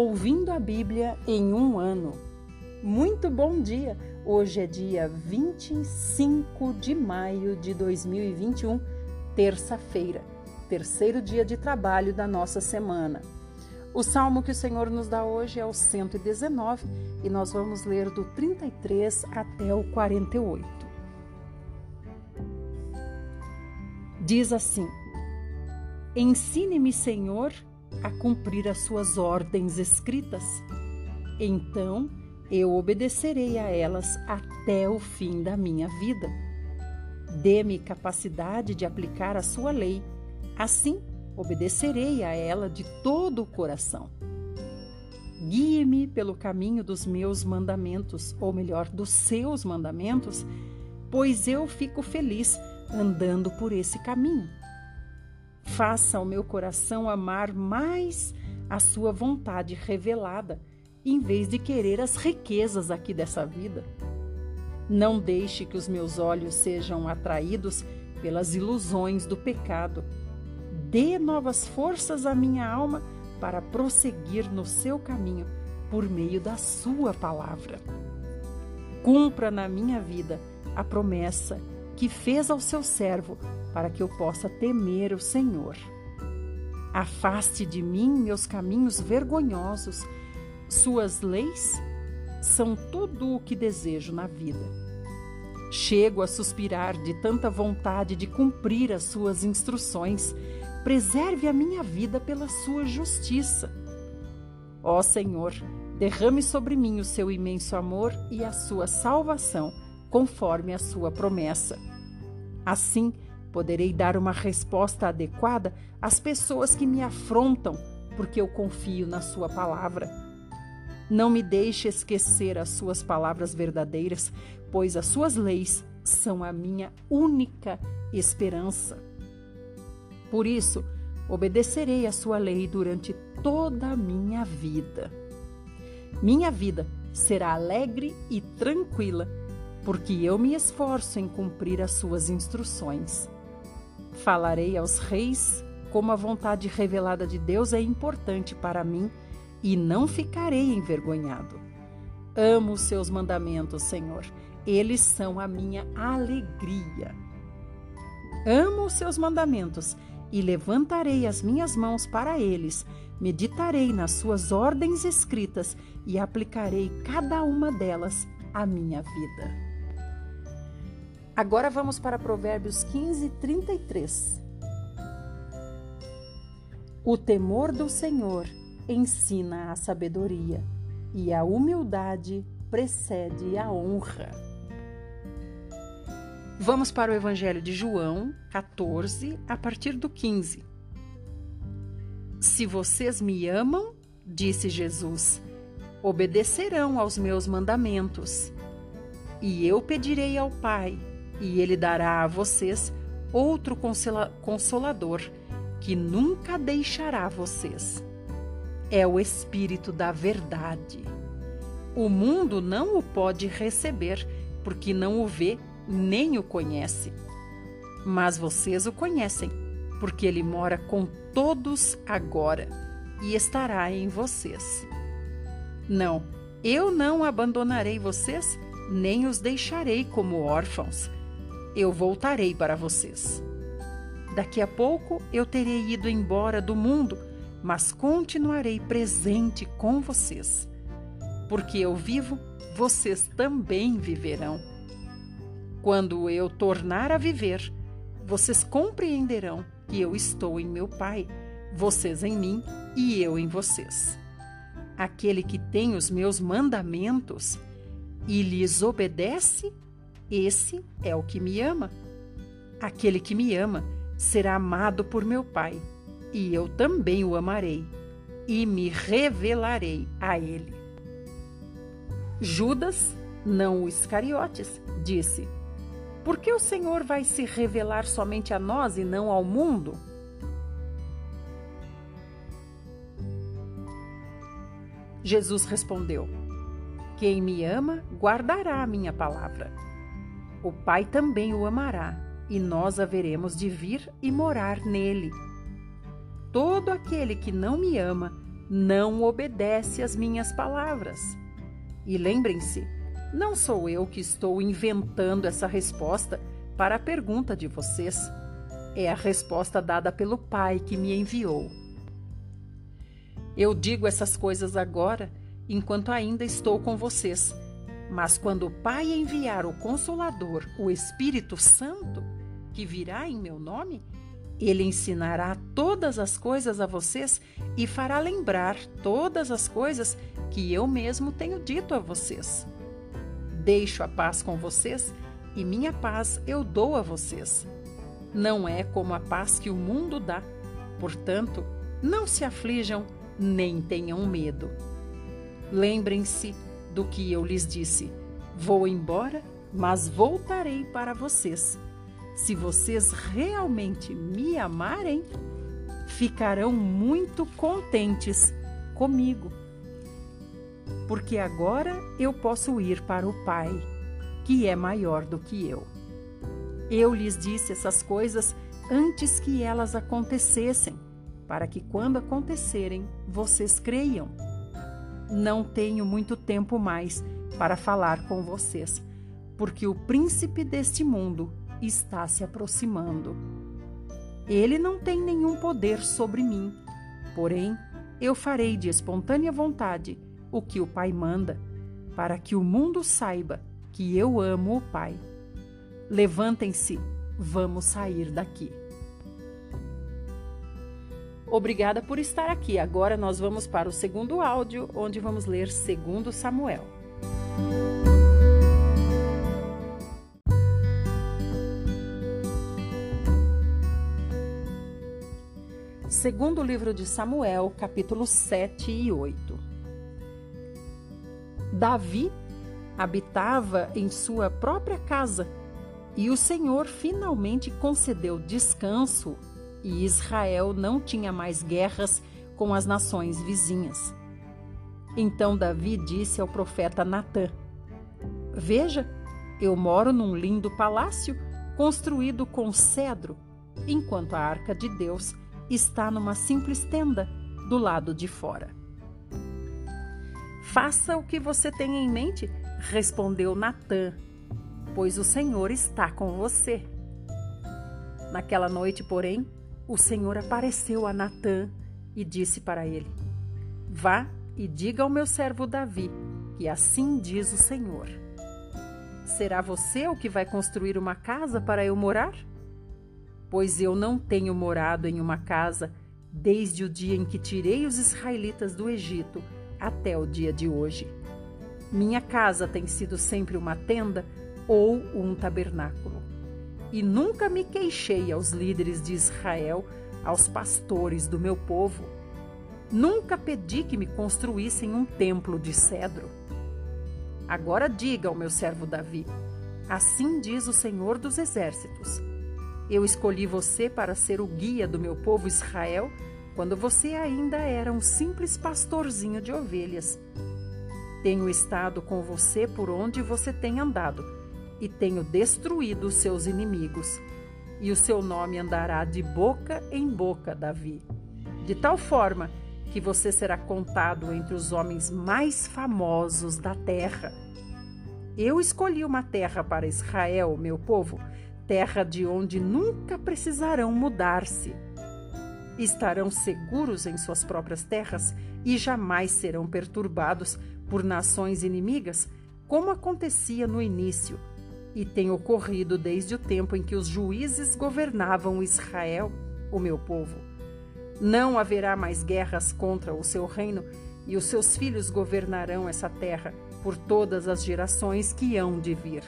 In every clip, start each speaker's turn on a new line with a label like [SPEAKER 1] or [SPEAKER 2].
[SPEAKER 1] Ouvindo a Bíblia em um ano. Muito bom dia! Hoje é dia 25 de maio de 2021, terça-feira, terceiro dia de trabalho da nossa semana. O salmo que o Senhor nos dá hoje é o 119 e nós vamos ler do 33 até o 48. Diz assim: Ensine-me, Senhor, a cumprir as suas ordens escritas. Então eu obedecerei a elas até o fim da minha vida. Dê-me capacidade de aplicar a sua lei. Assim, obedecerei a ela de todo o coração. Guie-me pelo caminho dos meus mandamentos, ou melhor, dos seus mandamentos, pois eu fico feliz andando por esse caminho. Faça o meu coração amar mais a sua vontade revelada, em vez de querer as riquezas aqui dessa vida. Não deixe que os meus olhos sejam atraídos pelas ilusões do pecado. Dê novas forças à minha alma para prosseguir no seu caminho por meio da sua palavra. Cumpra na minha vida a promessa que fez ao seu servo para que eu possa temer o Senhor. Afaste de mim meus caminhos vergonhosos, suas leis são tudo o que desejo na vida. Chego a suspirar de tanta vontade de cumprir as suas instruções. Preserve a minha vida pela sua justiça. Ó Senhor, derrame sobre mim o seu imenso amor e a sua salvação, conforme a sua promessa. Assim, Poderei dar uma resposta adequada às pessoas que me afrontam, porque eu confio na Sua palavra. Não me deixe esquecer as Suas palavras verdadeiras, pois as Suas leis são a minha única esperança. Por isso, obedecerei a Sua lei durante toda a minha vida. Minha vida será alegre e tranquila, porque eu me esforço em cumprir as Suas instruções. Falarei aos reis como a vontade revelada de Deus é importante para mim e não ficarei envergonhado. Amo os seus mandamentos, Senhor. Eles são a minha alegria. Amo os seus mandamentos e levantarei as minhas mãos para eles. Meditarei nas suas ordens escritas e aplicarei cada uma delas à minha vida. Agora vamos para Provérbios 15, 33. O temor do Senhor ensina a sabedoria, e a humildade precede a honra. Vamos para o Evangelho de João 14, a partir do 15. Se vocês me amam, disse Jesus, obedecerão aos meus mandamentos. E eu pedirei ao Pai e ele dará a vocês outro consolador que nunca deixará vocês. É o Espírito da Verdade. O mundo não o pode receber, porque não o vê nem o conhece. Mas vocês o conhecem, porque ele mora com todos agora e estará em vocês. Não, eu não abandonarei vocês, nem os deixarei como órfãos eu voltarei para vocês. Daqui a pouco eu terei ido embora do mundo, mas continuarei presente com vocês. Porque eu vivo, vocês também viverão. Quando eu tornar a viver, vocês compreenderão que eu estou em meu Pai, vocês em mim e eu em vocês. Aquele que tem os meus mandamentos e lhes obedece, esse é o que me ama. Aquele que me ama será amado por meu Pai, e eu também o amarei e me revelarei a ele. Judas, não o Iscariotes, disse: Por que o Senhor vai se revelar somente a nós e não ao mundo? Jesus respondeu: Quem me ama guardará a minha palavra o Pai também o amará, e nós haveremos de vir e morar nele. Todo aquele que não me ama não obedece às minhas palavras. E lembrem-se, não sou eu que estou inventando essa resposta para a pergunta de vocês. É a resposta dada pelo Pai que me enviou. Eu digo essas coisas agora, enquanto ainda estou com vocês. Mas quando o Pai enviar o Consolador, o Espírito Santo, que virá em meu nome, ele ensinará todas as coisas a vocês e fará lembrar todas as coisas que eu mesmo tenho dito a vocês. Deixo a paz com vocês e minha paz eu dou a vocês. Não é como a paz que o mundo dá. Portanto, não se aflijam nem tenham medo. Lembrem-se do que eu lhes disse: vou embora, mas voltarei para vocês. Se vocês realmente me amarem, ficarão muito contentes comigo porque agora eu posso ir para o Pai, que é maior do que eu. Eu lhes disse essas coisas antes que elas acontecessem, para que quando acontecerem, vocês creiam. Não tenho muito tempo mais para falar com vocês, porque o príncipe deste mundo está se aproximando. Ele não tem nenhum poder sobre mim, porém, eu farei de espontânea vontade o que o Pai manda, para que o mundo saiba que eu amo o Pai. Levantem-se, vamos sair daqui. Obrigada por estar aqui. Agora nós vamos para o segundo áudio, onde vamos ler segundo Samuel. Segundo livro de Samuel, capítulo 7 e 8. Davi habitava em sua própria casa e o Senhor finalmente concedeu descanso e Israel não tinha mais guerras com as nações vizinhas. Então Davi disse ao profeta Natã: Veja, eu moro num lindo palácio construído com cedro, enquanto a arca de Deus está numa simples tenda do lado de fora. Faça o que você tem em mente, respondeu Natã, pois o Senhor está com você. Naquela noite, porém, o Senhor apareceu a Natã e disse para ele: Vá e diga ao meu servo Davi que assim diz o Senhor. Será você o que vai construir uma casa para eu morar? Pois eu não tenho morado em uma casa desde o dia em que tirei os israelitas do Egito até o dia de hoje. Minha casa tem sido sempre uma tenda ou um tabernáculo. E nunca me queixei aos líderes de Israel, aos pastores do meu povo. Nunca pedi que me construíssem um templo de cedro. Agora diga ao meu servo Davi: Assim diz o Senhor dos Exércitos: Eu escolhi você para ser o guia do meu povo Israel quando você ainda era um simples pastorzinho de ovelhas. Tenho estado com você por onde você tem andado e tenho destruído os seus inimigos. E o seu nome andará de boca em boca, Davi, de tal forma que você será contado entre os homens mais famosos da terra. Eu escolhi uma terra para Israel, meu povo, terra de onde nunca precisarão mudar-se estarão seguros em suas próprias terras e jamais serão perturbados por nações inimigas, como acontecia no início e tem ocorrido desde o tempo em que os juízes governavam Israel, o meu povo. Não haverá mais guerras contra o seu reino, e os seus filhos governarão essa terra por todas as gerações que hão de vir.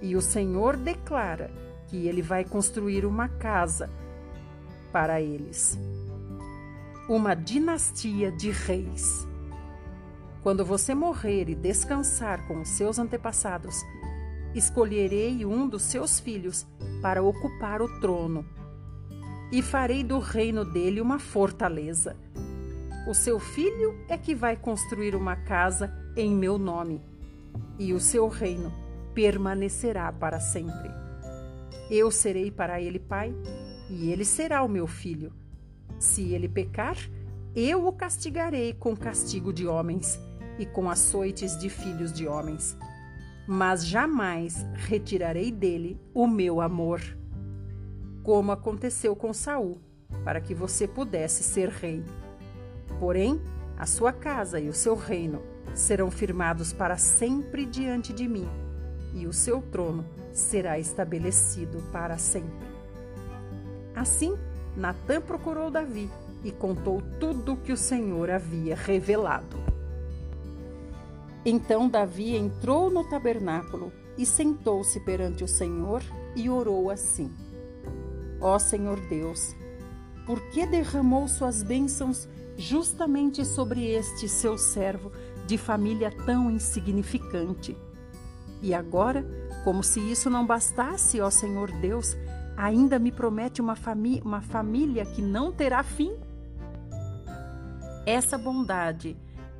[SPEAKER 1] E o Senhor declara que ele vai construir uma casa para eles. Uma dinastia de reis. Quando você morrer e descansar com os seus antepassados, escolherei um dos seus filhos para ocupar o trono e farei do reino dele uma fortaleza. O seu filho é que vai construir uma casa em meu nome, e o seu reino permanecerá para sempre. Eu serei para ele pai e ele será o meu filho. Se ele pecar, eu o castigarei com castigo de homens e com açoites de filhos de homens. Mas jamais retirarei dele o meu amor, como aconteceu com Saul, para que você pudesse ser rei. Porém, a sua casa e o seu reino serão firmados para sempre diante de mim, e o seu trono será estabelecido para sempre. Assim, Natã procurou Davi e contou tudo o que o Senhor havia revelado. Então Davi entrou no tabernáculo e sentou-se perante o Senhor e orou assim: Ó Senhor Deus, por que derramou suas bênçãos justamente sobre este seu servo de família tão insignificante? E agora, como se isso não bastasse, ó Senhor Deus, ainda me promete uma, uma família que não terá fim? Essa bondade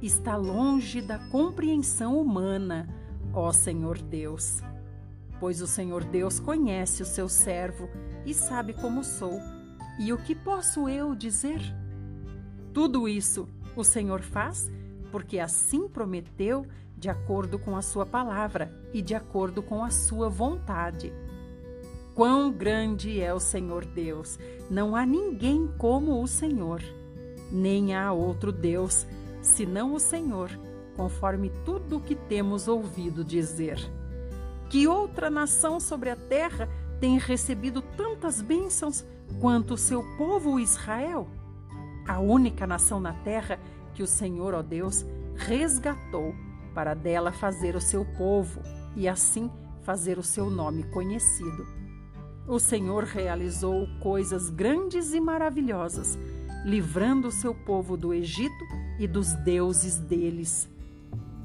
[SPEAKER 1] está longe da compreensão humana, ó Senhor Deus. Pois o Senhor Deus conhece o seu servo e sabe como sou. E o que posso eu dizer? Tudo isso o Senhor faz porque assim prometeu, de acordo com a sua palavra e de acordo com a sua vontade. Quão grande é o Senhor Deus! Não há ninguém como o Senhor nem há outro Deus senão o Senhor, conforme tudo o que temos ouvido dizer. Que outra nação sobre a terra tem recebido tantas bênçãos quanto o seu povo Israel? A única nação na terra que o Senhor, ó Deus, resgatou para dela fazer o seu povo e assim fazer o seu nome conhecido. O Senhor realizou coisas grandes e maravilhosas livrando o seu povo do Egito e dos deuses deles.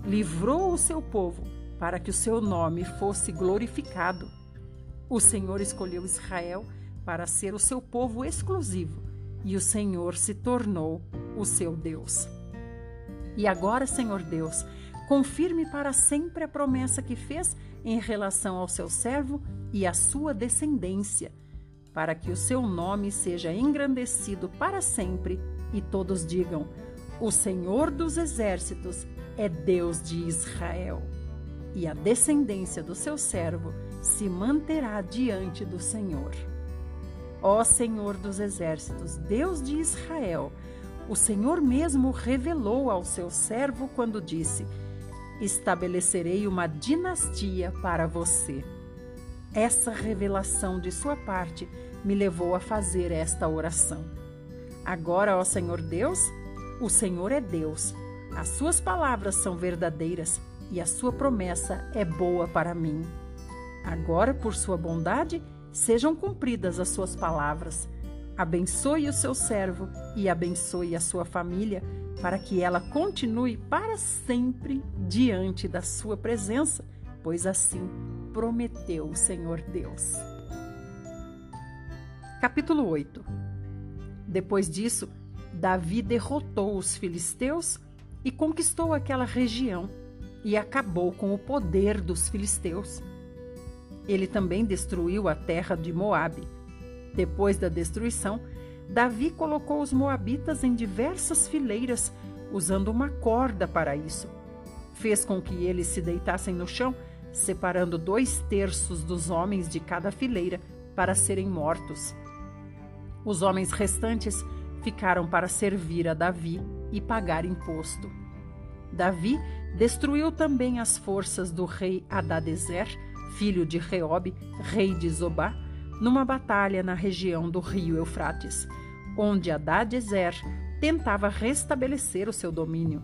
[SPEAKER 1] Livrou o seu povo para que o seu nome fosse glorificado. O Senhor escolheu Israel para ser o seu povo exclusivo e o Senhor se tornou o seu Deus. E agora, Senhor Deus, confirme para sempre a promessa que fez em relação ao seu servo e à sua descendência para que o seu nome seja engrandecido para sempre e todos digam: O Senhor dos Exércitos é Deus de Israel. E a descendência do seu servo se manterá diante do Senhor. Ó Senhor dos Exércitos, Deus de Israel, o Senhor mesmo revelou ao seu servo quando disse: Estabelecerei uma dinastia para você. Essa revelação de sua parte me levou a fazer esta oração. Agora, ó Senhor Deus, o Senhor é Deus. As suas palavras são verdadeiras e a sua promessa é boa para mim. Agora, por sua bondade, sejam cumpridas as suas palavras. Abençoe o seu servo e abençoe a sua família, para que ela continue para sempre diante da sua presença, pois assim prometeu o Senhor Deus. Capítulo 8 Depois disso, Davi derrotou os filisteus e conquistou aquela região e acabou com o poder dos filisteus. Ele também destruiu a terra de Moabe. Depois da destruição, Davi colocou os moabitas em diversas fileiras, usando uma corda para isso. Fez com que eles se deitassem no chão separando dois terços dos homens de cada fileira para serem mortos. Os homens restantes ficaram para servir a Davi e pagar imposto. Davi destruiu também as forças do rei Adadezer, filho de Reob, rei de Zobá, numa batalha na região do rio Eufrates, onde Adadezer tentava restabelecer o seu domínio.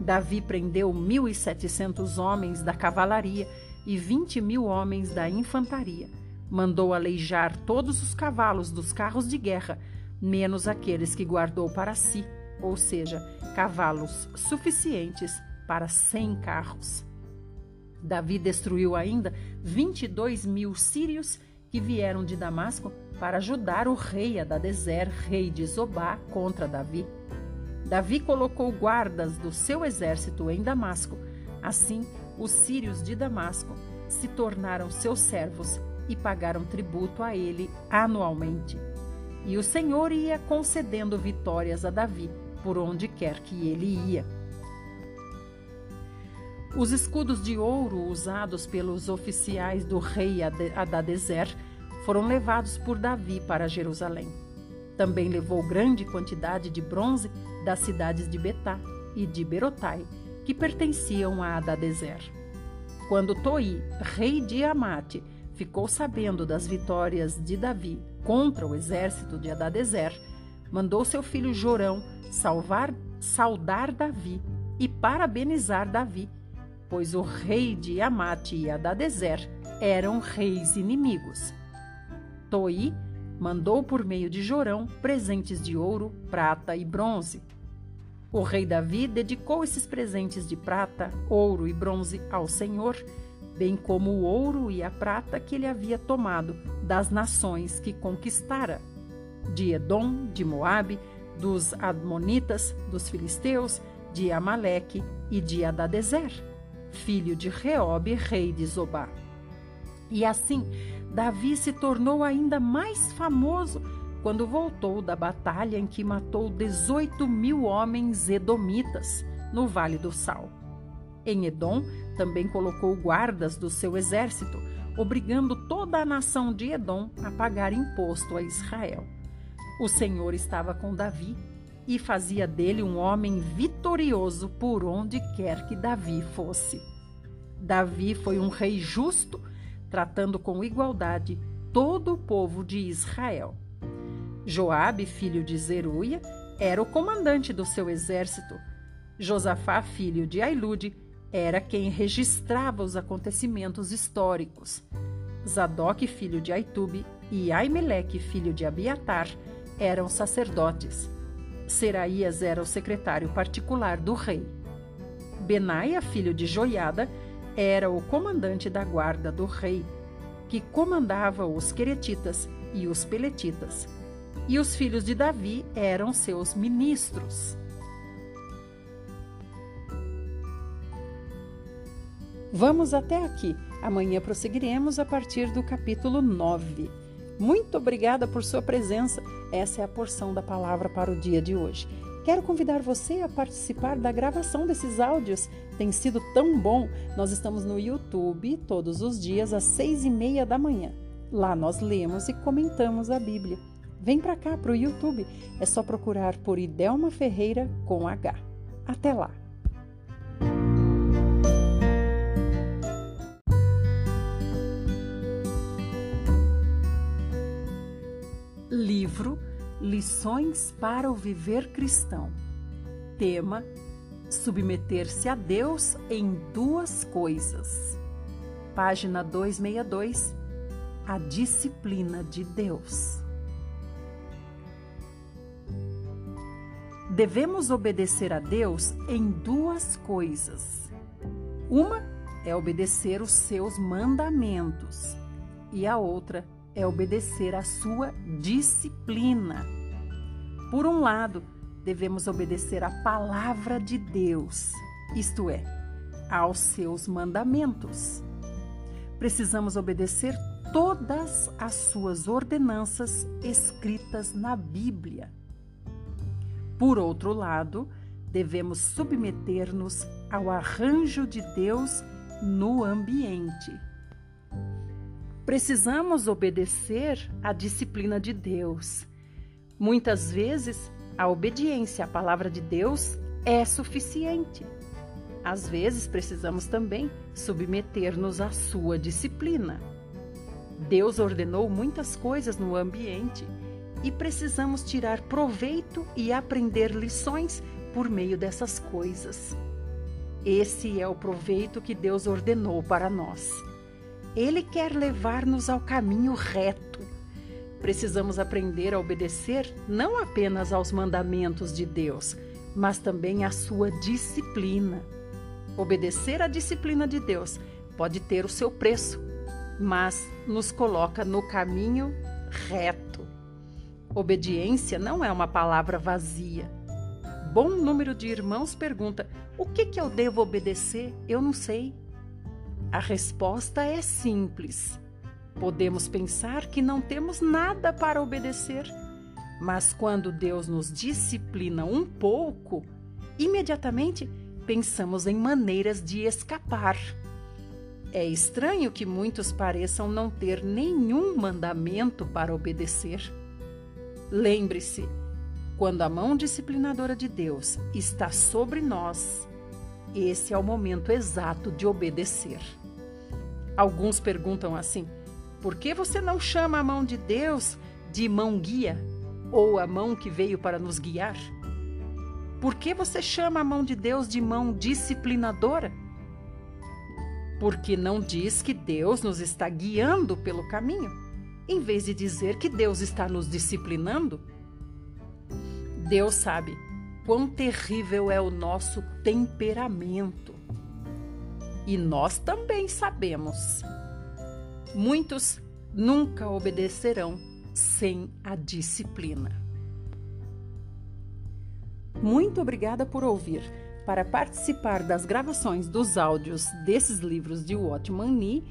[SPEAKER 1] Davi prendeu 1.700 homens da cavalaria e 20 mil homens da infantaria. Mandou aleijar todos os cavalos dos carros de guerra, menos aqueles que guardou para si, ou seja, cavalos suficientes para 100 carros. Davi destruiu ainda 22 mil sírios que vieram de Damasco para ajudar o rei Adadezer, rei de Zobá, contra Davi. Davi colocou guardas do seu exército em Damasco. Assim, os sírios de Damasco se tornaram seus servos e pagaram tributo a ele anualmente. E o Senhor ia concedendo vitórias a Davi por onde quer que ele ia. Os escudos de ouro usados pelos oficiais do rei Adadezer foram levados por Davi para Jerusalém. Também levou grande quantidade de bronze das cidades de Betá e de Berotai, que pertenciam a Adadezer. Quando Toi, rei de Amate, ficou sabendo das vitórias de Davi contra o exército de Adadezer, mandou seu filho Jorão salvar, saudar Davi e parabenizar Davi, pois o rei de Amate e Adadezer eram reis inimigos. Toi mandou por meio de Jorão presentes de ouro, prata e bronze. O rei Davi dedicou esses presentes de prata, ouro e bronze ao Senhor, bem como o ouro e a prata que ele havia tomado das nações que conquistara, de Edom, de Moabe, dos Admonitas, dos filisteus, de Amaleque e de Adadezer, filho de Reobe, rei de Zobá. E assim, Davi se tornou ainda mais famoso quando voltou da batalha em que matou 18 mil homens edomitas no Vale do Sal. Em Edom, também colocou guardas do seu exército, obrigando toda a nação de Edom a pagar imposto a Israel. O Senhor estava com Davi e fazia dele um homem vitorioso por onde quer que Davi fosse. Davi foi um rei justo, tratando com igualdade todo o povo de Israel. Joabe, filho de Zeruia, era o comandante do seu exército. Josafá, filho de Ailude, era quem registrava os acontecimentos históricos. Zadok, filho de Aitube, e Aimeleque, filho de Abiatar, eram sacerdotes. Seraías era o secretário particular do rei. Benaia, filho de Joiada, era o comandante da guarda do rei, que comandava os queretitas e os peletitas. E os filhos de Davi eram seus ministros. Vamos até aqui. Amanhã prosseguiremos a partir do capítulo 9. Muito obrigada por sua presença. Essa é a porção da palavra para o dia de hoje. Quero convidar você a participar da gravação desses áudios. Tem sido tão bom. Nós estamos no YouTube todos os dias às seis e meia da manhã. Lá nós lemos e comentamos a Bíblia. Vem para cá para o YouTube. É só procurar por Idelma Ferreira com H. Até lá! Livro Lições para o Viver Cristão. Tema: Submeter-se a Deus em duas coisas. Página 262. A disciplina de Deus. Devemos obedecer a Deus em duas coisas. Uma é obedecer os seus mandamentos, e a outra é obedecer à sua disciplina. Por um lado, devemos obedecer à palavra de Deus, isto é, aos seus mandamentos. Precisamos obedecer todas as suas ordenanças escritas na Bíblia. Por outro lado, devemos submeter-nos ao arranjo de Deus no ambiente. Precisamos obedecer à disciplina de Deus. Muitas vezes, a obediência à palavra de Deus é suficiente. Às vezes, precisamos também submeter-nos à sua disciplina. Deus ordenou muitas coisas no ambiente e precisamos tirar proveito e aprender lições por meio dessas coisas. Esse é o proveito que Deus ordenou para nós. Ele quer levar-nos ao caminho reto. Precisamos aprender a obedecer não apenas aos mandamentos de Deus, mas também à sua disciplina. Obedecer à disciplina de Deus pode ter o seu preço, mas nos coloca no caminho reto. Obediência não é uma palavra vazia. Bom número de irmãos pergunta: o que, que eu devo obedecer? Eu não sei. A resposta é simples. Podemos pensar que não temos nada para obedecer, Mas quando Deus nos disciplina um pouco, imediatamente pensamos em maneiras de escapar. É estranho que muitos pareçam não ter nenhum mandamento para obedecer. Lembre-se, quando a mão disciplinadora de Deus está sobre nós, esse é o momento exato de obedecer. Alguns perguntam assim: por que você não chama a mão de Deus de mão guia ou a mão que veio para nos guiar? Por que você chama a mão de Deus de mão disciplinadora? Porque não diz que Deus nos está guiando pelo caminho, em vez de dizer que Deus está nos disciplinando? Deus sabe quão terrível é o nosso temperamento. E nós também sabemos. Muitos nunca obedecerão sem a disciplina. Muito obrigada por ouvir. Para participar das gravações dos áudios desses livros de Watchman Nee,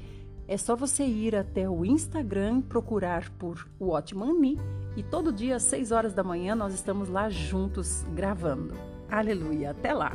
[SPEAKER 1] é só você ir até o Instagram, procurar por Watchman Nee e todo dia às 6 horas da manhã nós estamos lá juntos gravando. Aleluia, até lá!